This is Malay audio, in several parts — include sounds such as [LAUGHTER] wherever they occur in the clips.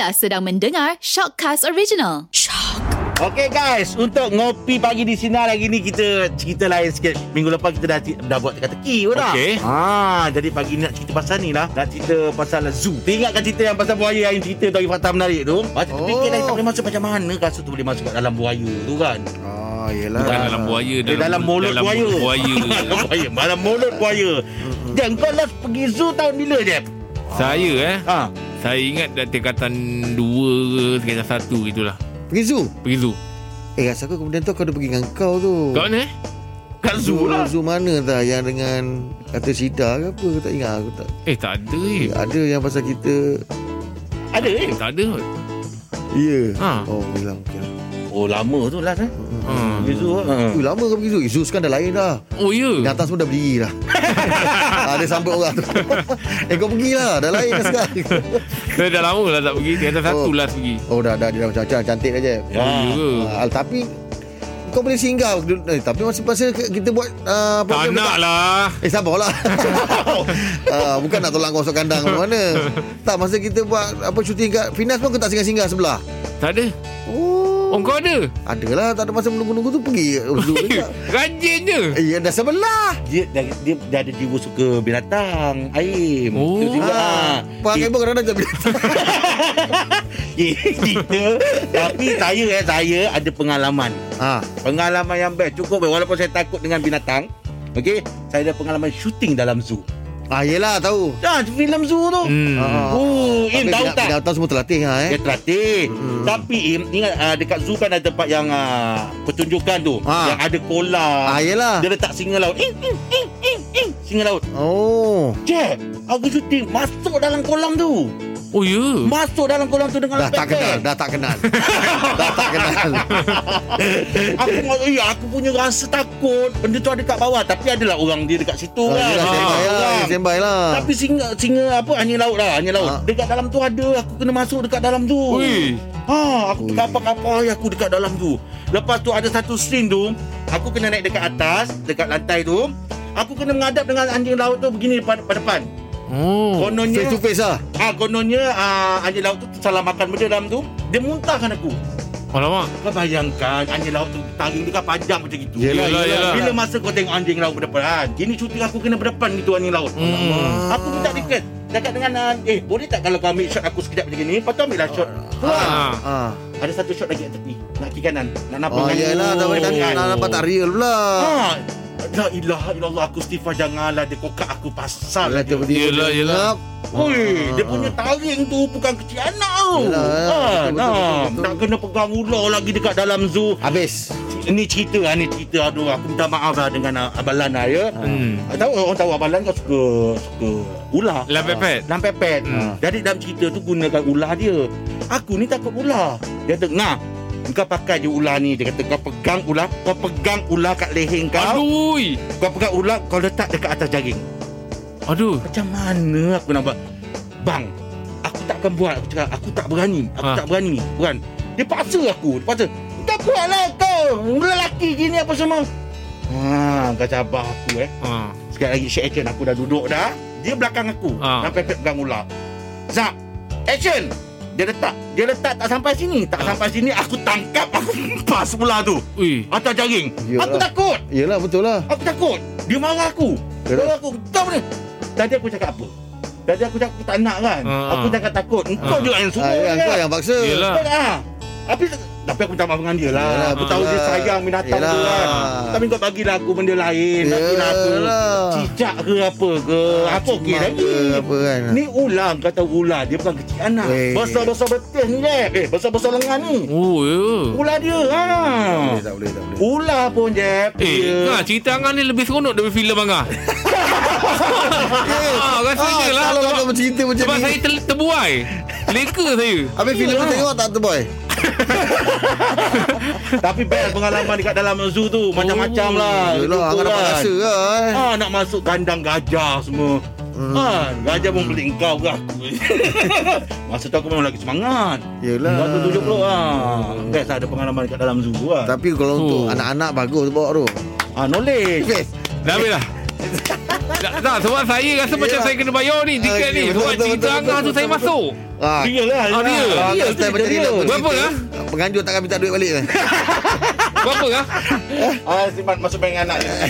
Anda sedang mendengar Shockcast Original. Okey guys, untuk ngopi pagi di sini lagi ni kita cerita lain sikit. Minggu lepas kita dah dah buat teka-teki pun dah. Okey. Ha, jadi pagi ni nak cerita pasal ni lah. Nak cerita pasal zoo. Ingatkan cerita yang pasal buaya yang cerita tu fakta menarik tu? Macam oh. fikir dah tak boleh masuk macam mana kasut tu boleh masuk kat dalam buaya tu kan. Ah, yelah. Bukan dalam buaya Dia dalam mulut dalam buaya. mulut buaya. [LAUGHS] dalam buaya. Dalam mulut buaya. Jeb, kau last pergi zoo tahun bila Jeb? saya eh Ha. Saya ingat dah tingkatan 2 ke Tingkatan 1 gitulah Pergi zoo. Pergi zoo Eh, rasa aku kemudian tu aku ada pergi dengan kau tu. Kat mana eh Kat zoo lah. Zoo mana tak yang dengan kata sida ke apa? Aku tak ingat aku tak. Eh tak ada eh Ada yang pasal kita Ada eh? Tak ada kot Ya. Ha. Oh, hilang. Okay. Oh, lama tu last eh. Ha. Pergi zoo. Ha. Ui, lama kau pergi zoo. Eh, Zoo sekarang dah lain dah. Oh ya Yang atas pun dah berdiri dah. [LAUGHS] Ada sambut orang tu. eh, kau pergilah. Dah lain dah sekarang. Saya dah lama lah tak pergi Tingkatan 1 Oh. last pergi Oh, dah, dah. Dia dah macam-macam. Cantik dah je. Ya. Oh ya ke Ah, tapi kau boleh singgah eh, tapi masih pasal kita buat uh, Tak nak lah Eh sabarlah uh, [LAUGHS] Bukan nak tolak masuk kandang mana [LAUGHS] Tak masa kita buat Apa syuting kat Finas pun Kau tak singgah-singgah sebelah Tak ada Oh Oh kau ada? Adalah Tak ada masa menunggu-nunggu tu Pergi [LAUGHS] Rajin je? Ya, dah sebelah. Dia, dia, dia, dia ada jiwa suka binatang Aim Oh. Itu juga ah, Pakai pun kadang-kadang jadi Kita [LAUGHS] Tapi saya eh Saya ada pengalaman. Ah, Pengalaman yang best Cukup eh, Walaupun saya takut dengan binatang Okey? Saya ada pengalaman syuting dalam zoo ah yelah tahu. Dah filem zoo tu. Hmm. Ah. Oh Im tahu tak? Binatang semua terlatih ha, eh. Dia terlatih. Hmm. Tapi Im Ingat uh, dekat zoo kan ada tempat yang uh, Pertunjukan tu. Ah. Yang ada kolam. Ah yelah. Dia letak singa laut. Ing, ing, ing, ing, ing. Singa laut. Oh. Jack Aku syuting. Masuk dalam kolam tu Oh ya Masuk dalam kolam tu dengan Dah tak kenal Dah tak kenal [LAUGHS] Dah tak kenal Aku ya, aku punya rasa takut Benda tu ada kat bawah Tapi adalah orang dia dekat situ Ah, kan yelah, Ah, lah orang. Standby lah Tapi singa singa apa anjing laut lah Anjing laut Ah. Dekat dalam tu ada Aku kena masuk dekat dalam tu Ui Ha, aku Ui. terkapar-kapar aku dekat dalam tu. Lepas tu ada satu scene tu, aku kena naik dekat atas, dekat lantai tu. Aku kena menghadap dengan anjing laut tu begini pada, pada depan. Oh Kononnya Face to face lah ah kononnya ah, anjing laut tu salah makan benda dalam tu, dia muntahkan aku. Alamak Kau bayangkan anjing laut tu taring dia kan panjang macam gitu. Yelah, Yelah, yelah. Bila masa kau tengok anjing laut berdepan, gini syuting aku kena berdepan gitu anjing laut. hmm. Aku minta request Dekat dengan ah, Eh boleh tak kalau kau ambil shot aku sekejap macam ni Lepas tu ambil lah shot Keluar Ah. Ah. Ada satu shot lagi kat tepi Nak kiri kanan Nak nampak Oh kan? yelah Tak boleh tak nak nampak tak real pula Ha La ilaha illallah Aku Stifah janganlah Dia kokak aku pasal Yelah dia. tu dia Yelah, yelah. Oi, dia punya taring tu bukan kecil anak tau. Yelah, Ha, betul, betul, nah, betul, betul. nak kena pegang ular lagi dekat dalam zoo. Habis Ni cerita lah, ni cerita. Aduh, aku minta maaf lah dengan uh, Abalan lah ya. Hmm. Ah, Tahu orang tahu Abalan kau suka suka ular. Lam pepet Lam pepet. Hmm. Jadi dalam cerita tu gunakan ular dia. Aku ni takut ular. Dia "Nah, kau pakai je ular ni." Dia kata, "Kau pegang ular, kau pegang ular kat leher kau. Aduh Kau pegang ular, kau letak dekat atas jaring." Aduh Macam mana aku nak buat? Bang, aku tak akan buat. Aku cakap, aku tak berani. Aku Ha. tak berani. Bukan. Dia paksa aku. Dia paksa. Kau buatlah kau. Lelaki gini apa semua. Ha, kau cabar aku eh. ha. Sekali lagi shake action aku dah duduk dah. Dia belakang aku. Ah. Sampai pegang ular. Zap. Action. Dia letak. Dia letak tak sampai sini. Tak Ah. sampai sini aku tangkap aku pas ular tu. Ui Atas jaring. Yalah. Aku takut. Yelah betul lah Aku takut. Dia marah aku. Dia Yalah. marah aku. Kau ni. Tadi aku cakap apa? Tadi aku cakap aku tak nak kan. Ah, Aku ah. cakap takut. Engkau Ah. juga yang suruh. ah, yang kan? Kau yang paksa Yelah. Ah. Tapi aku minta maaf dengan dia lah. Yelah, aku tahu dia lah. sayang binatang tu Yelah. kan. Tapi kau bagilah aku benda lain. Bagilah aku cicak ke apa ke. apa okey lagi. ke Apa kan Ni ular kau tahu ular Dia bukan kecil anak Weh. Besar-besar betis ni Jeb Eh besar-besar lengan ni Oh ya Ular dia ha. boleh, Tak boleh tak boleh Ular pun Jeb Eh, dia. Ngah, cerita Angah ni lebih seronok daripada filem Angah. [LAUGHS] ah, rasanya Ah, lah. Kalau Sebab, bercerita macam sebab ni saya ter, terbuai. Leka saya. Habis filem tu tengok tak boy [LAUGHS] Tapi best pengalaman dekat dalam zoo tu Macam-macam Oh. lah Yelah Angah dapat kan. rasa lah eh. Ah, nak masuk kandang gajah semua Hmm. Kan Gajah pun beli kau ke aku [LAUGHS] Masa tu aku memang lagi semangat Yelah Waktu tujuh puluh ah. Best lah ada pengalaman dekat dalam zoo lah Tapi kalau untuk Oh. anak-anak bagus tu bawa tu ah, Knowledge Yes Dah habis dah. Tak, tak, sebab saya rasa macam Yelah. saya kena bayar ni tiket Okey, ni. betul, Sebab betul, cerita betul, Angah tu saya masuk. Ah, Dia lah. Ah, dia. Ah, Dia macam nak Berapa, bercerita, ah? Penganjur takkan minta duit balik kan? [LAUGHS] Berapa lah? Ah, simpan masuk bank anak dia. [LAUGHS]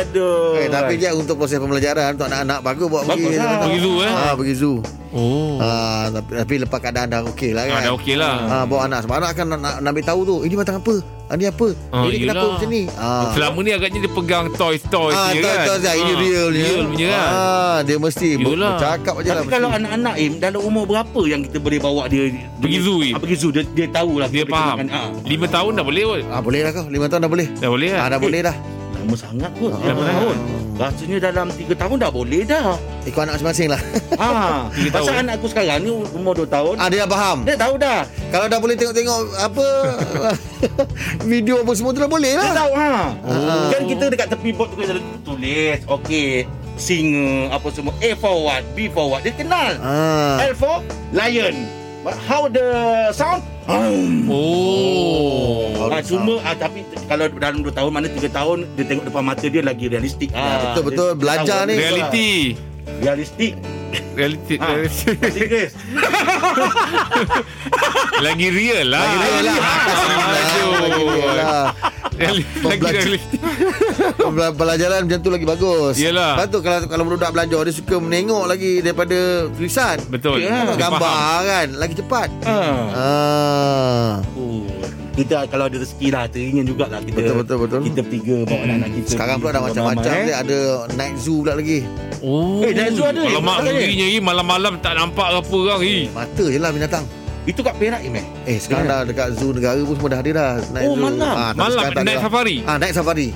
Aduh. Eh, tapi je untuk proses pembelajaran untuk anak-anak bagus buat Bagus pergi. lah. Pergi zoo, eh? Ah, pergi zoo. Oh. Ah, tapi, tapi lepas keadaan dah okey lah kan. Ah, dah okey lah. Ah, bawa anak sebab anak kan nak, nak, nak ambil tahu tu. Ini batang apa? Ah, ni apa? Ah, ini kenapa yelah. macam ni? Ah. Selama ni agaknya dia pegang toys-toys Ah, dia tahu, kan. tahu, ini Ah, real ni. Real punya kan. Ah, dia mesti Yelah. bercakap je lah. Tapi kalau anak-anak Im dalam umur berapa yang kita boleh bawa dia Pergi zoo? Ah, pergi zoo dia, dia tahulah Dia faham. ah. Lima tahun dah boleh kot. Ah, boleh lah kau. Lima tahun dah boleh. Dah boleh Ah, lah. dah boleh dah. Lama sangat kot Ah. Lama tahun Rasanya dalam 3 tahun dah boleh dah Ikut anak masing-masing lah. [LAUGHS] ha. Pasal tahun. anak aku sekarang ni Umur 2 tahun ah, dia dah faham. Dia tahu dah Kalau dah boleh tengok-tengok apa [LAUGHS] video apa semua tu dah boleh Dia lah. tahu ha. Ah. Kan kita dekat tepi bot tu kita tulis Okey Singa Apa semua A for what B for what Dia kenal Ah. L for Lion But How the sound. Oh. Ah, the cuma ah, tapi kalau dalam 2 tahun mana 3 tahun dia tengok depan mata dia lagi realistik. Ah, betul-betul. dia Belajar ni. Reality. Realistik. Reality. Bahasa Inggeris. Lagi real lah. Lagi real lah. Aduh. Lagi real lah. Realistik. Pembela- Pelajaran macam tu lagi bagus. Yelah. Lepas tu kalau kalau budak belajar dia suka menengok lagi daripada tulisan. Betul. Ya, Dia Gambar faham. kan lagi cepat. Ah. Ah. Oh. Kita kalau ada rezeki lah teringin jugalah kita. Betul, betul, betul. Kita bertiga bawa anak-anak kita. Sekarang pula dah macam-macam dia ada night zoo pula lagi. Oh. Eh, Zoo ada. Kalau mak Betul, eh? ngerinya ni malam-malam tak nampak apa orang ni. Mata je lah binatang. Itu kat Perak Im eh? Eh sekarang dah dekat zoo negara pun semua dah ada dah. Night Oh, zoo. malam? Tapi Malam night dah. safari. Ah, night safari.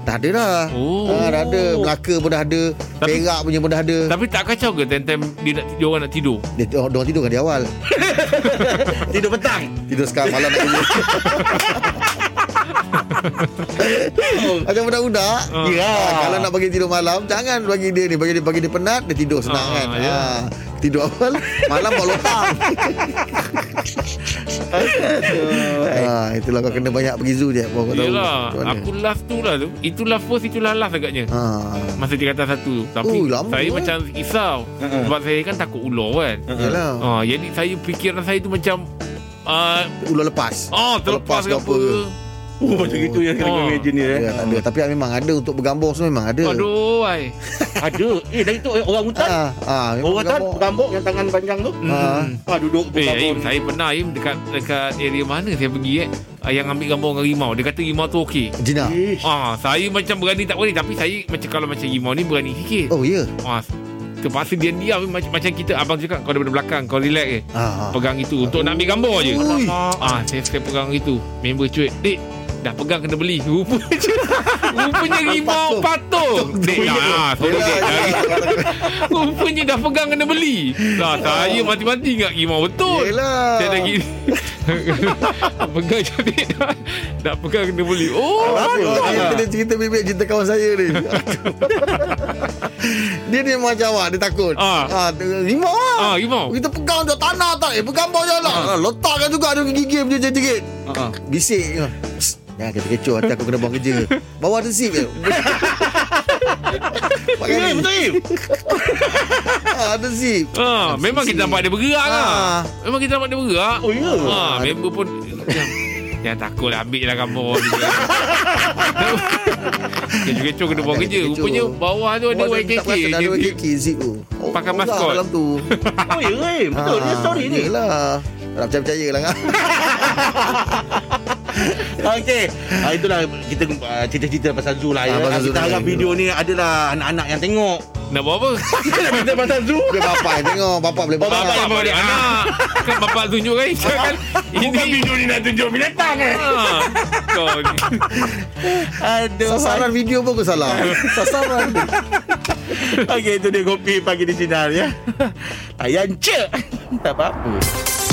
Dah ada dah. Oh. Ah, dah ada. Melaka pun dah ada. Tapi- Perak punya pun dah ada. Tapi tak kacau ke time-time dia nak dia orang nak tidur? Dia, dia, dia orang tidur kan di awal. [LAUGHS] Tidur petang. Tidur sekarang malam nak [LAUGHS] tidur. [LAUGHS] Macam budak-budak. Ah. Ya. Ah, kalau nak bagi tidur malam, jangan bagi dia ni. Bagi dia bagi dia penat, dia tidur senang Ah, kan. ya. Ah, tidur awal, malam bawa [LAUGHS] lotang. ah, itulah kau kena banyak pergi zoo je. Baru kau tahu. Yelah mana. Aku last tu lah tu Itulah first Itulah last agaknya Ah, Masa tingkatan satu tu Tapi Oh, lama saya eh. macam risau Uh-uh. Sebab saya kan takut ular kan yalah. Ah, Jadi saya fikiran saya tu macam uh, Ular lepas. Oh terlepas Terlepas ke apa apa. Oh, macam itu yang kena Oh. imagine ni eh. Ya, tak ada. Tapi memang ada untuk bergambung semua memang ada. Aduh ai. [LAUGHS] Ada. Eh, dari tu orang hutan. Ah, ah, Orang hutan bergambung. bergambuk yang tangan panjang tu. Ah. Ah, duduk Eh, Aim, saya pernah Aim dekat dekat area mana saya pergi eh ah, yang ambil gambar dengan rimau. Dia kata rimau tu okey. Jina. Ah, saya macam berani tak berani tapi saya macam kalau macam rimau ni berani sikit. Oh, ya. Ah, terpaksa diam-diam macam macam kita abang cakap kau daripada belakang kau relax eh. Ah, ah. Pegang itu untuk nak ambil gambar je. Ah, saya saya pegang itu. Member cuit. Dik, dah pegang kena beli. Rupanya [LAUGHS] rupanya rimau patung. Dek, ah, sorry dek. Dari, rupanya dah pegang kena beli. Lah, saya mati-mati ingat rimau betul. Yelah. Saya dah gini. pegang cantik dah. Dah pegang kena beli. Oh, Apa? patung. Dia kena cerita bebek cerita kawan saya ni. [LAUGHS] dia ni macam awak, dia takut. Ah. Ah, dia- rimau lah. Ah, rimau. Kita pegang je tanah tak. Eh, pegang bawah je lah. Ah. Letakkan juga ada gigi dia jerit-jerit. Ah, ah. Bisik. Psst, Jangan kita kecoh Nanti aku kena buang kerja Bawah ada zip je [LAUGHS] Pakai ni betul Im. [LAUGHS] ah, Ada zip Ah, memang kita nampak dia bergerak Ah. lah. Memang kita nampak dia bergerak. Oh, ya? Ah, member pun jangan, jangan takut lah ambil lah gambar dia. [LAUGHS] Kecoh-kecoh kena buang kerja. Kecoh. Rupanya bawah tu ada YKK. tak Ada. YKK zip tu oh, Pakai orang maskot. dalam tu Oh, ya Im. Betul. Dia story ni. Yelah Tak percaya-percaya lah kan [LAUGHS] Okey. Ah, itulah kita uh, cerita-cerita pasal zoo lah ya. Ah, pasal zoo kita harap video ni adalah anak-anak yang tengok. Nak buat apa? Kita nak cerita pasal zoo. Dia bapak yang tengok Bapak boleh Oh, buat bapak yang dia anak. Kan bapak tunjuk kan kan. Bukan video ni nak tunjuk binatang eh. Ah, Kau ni. Aduh. Sasaran video pun kau salah [LAUGHS] Sasaran Okey, itu dia kopi pagi di sinar ya. Ayam cek. Tak apa-apa.